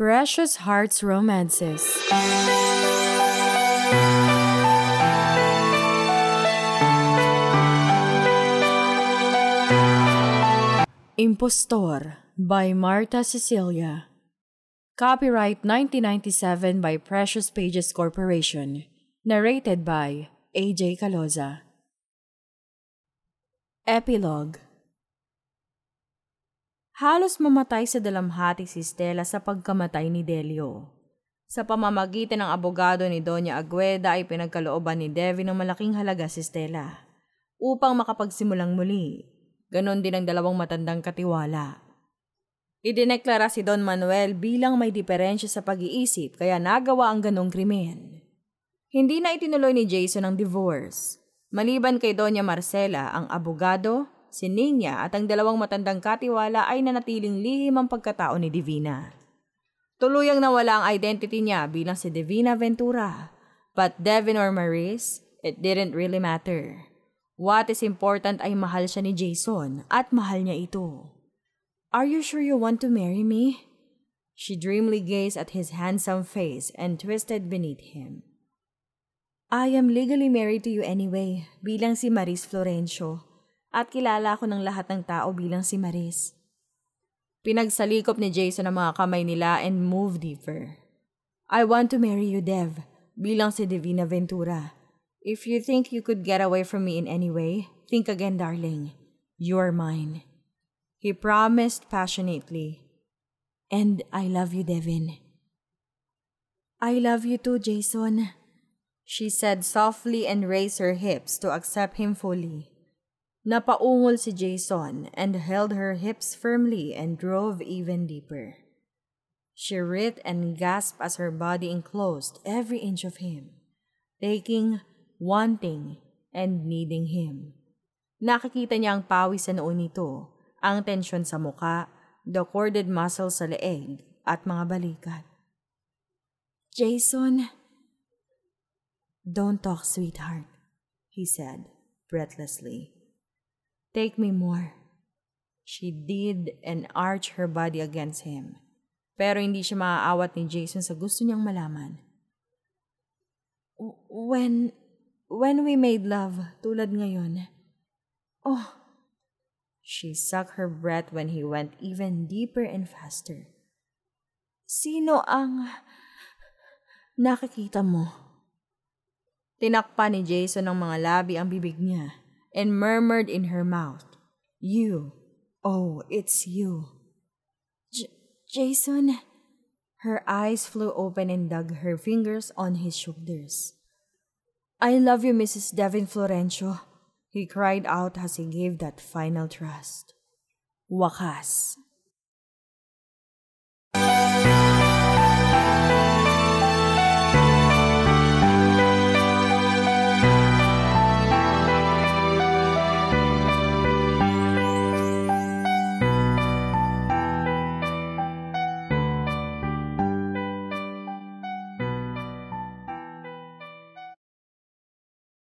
Precious Hearts Romances. Impostor by Marta Cecilia. Copyright 1997 by Precious Pages Corporation. Narrated by AJ Caloza. Epilogue Halos mamatay sa dalamhati si Stella sa pagkamatay ni Delio. Sa pamamagitan ng abogado ni Doña Agueda ay pinagkalooban ni Devin ng malaking halaga si Stella upang makapagsimulang muli. Ganon din ang dalawang matandang katiwala. Idineklara si Don Manuel bilang may diferensya sa pag-iisip kaya nagawa ang ganong krimen. Hindi na itinuloy ni Jason ang divorce. Maliban kay Doña Marcela, ang abogado, si Nina at ang dalawang matandang katiwala ay nanatiling lihim ang pagkatao ni Divina. Tuluyang nawala ang identity niya bilang si Divina Ventura. But Devin or Maris, it didn't really matter. What is important ay mahal siya ni Jason at mahal niya ito. Are you sure you want to marry me? She dreamily gazed at his handsome face and twisted beneath him. I am legally married to you anyway, bilang si Maris Florencio. At kilala ko ng lahat ng tao bilang si Maris. Pinagsalikop ni Jason ang mga kamay nila and moved deeper. I want to marry you, Dev, bilang si Divina Ventura. If you think you could get away from me in any way, think again, darling. You're mine. He promised passionately. And I love you, Devin. I love you too, Jason. She said softly and raised her hips to accept him fully. Napaungol si Jason and held her hips firmly and drove even deeper. She writhed and gasped as her body enclosed every inch of him, taking, wanting, and needing him. Nakikita niya ang pawis sa noo nito, ang tensyon sa muka, the corded muscles sa leeg, at mga balikat. Jason, Don't talk, sweetheart, he said, breathlessly. Take me more. She did and arched her body against him. Pero hindi siya maaawat ni Jason sa gusto niyang malaman. When, when we made love, tulad ngayon, oh, she sucked her breath when he went even deeper and faster. Sino ang nakikita mo? Tinakpan ni Jason ng mga labi ang bibig niya and murmured in her mouth, You. Oh, it's you. J- Jason. Her eyes flew open and dug her fingers on his shoulders. I love you, Mrs. Devin Florencio, he cried out as he gave that final thrust. Wakas.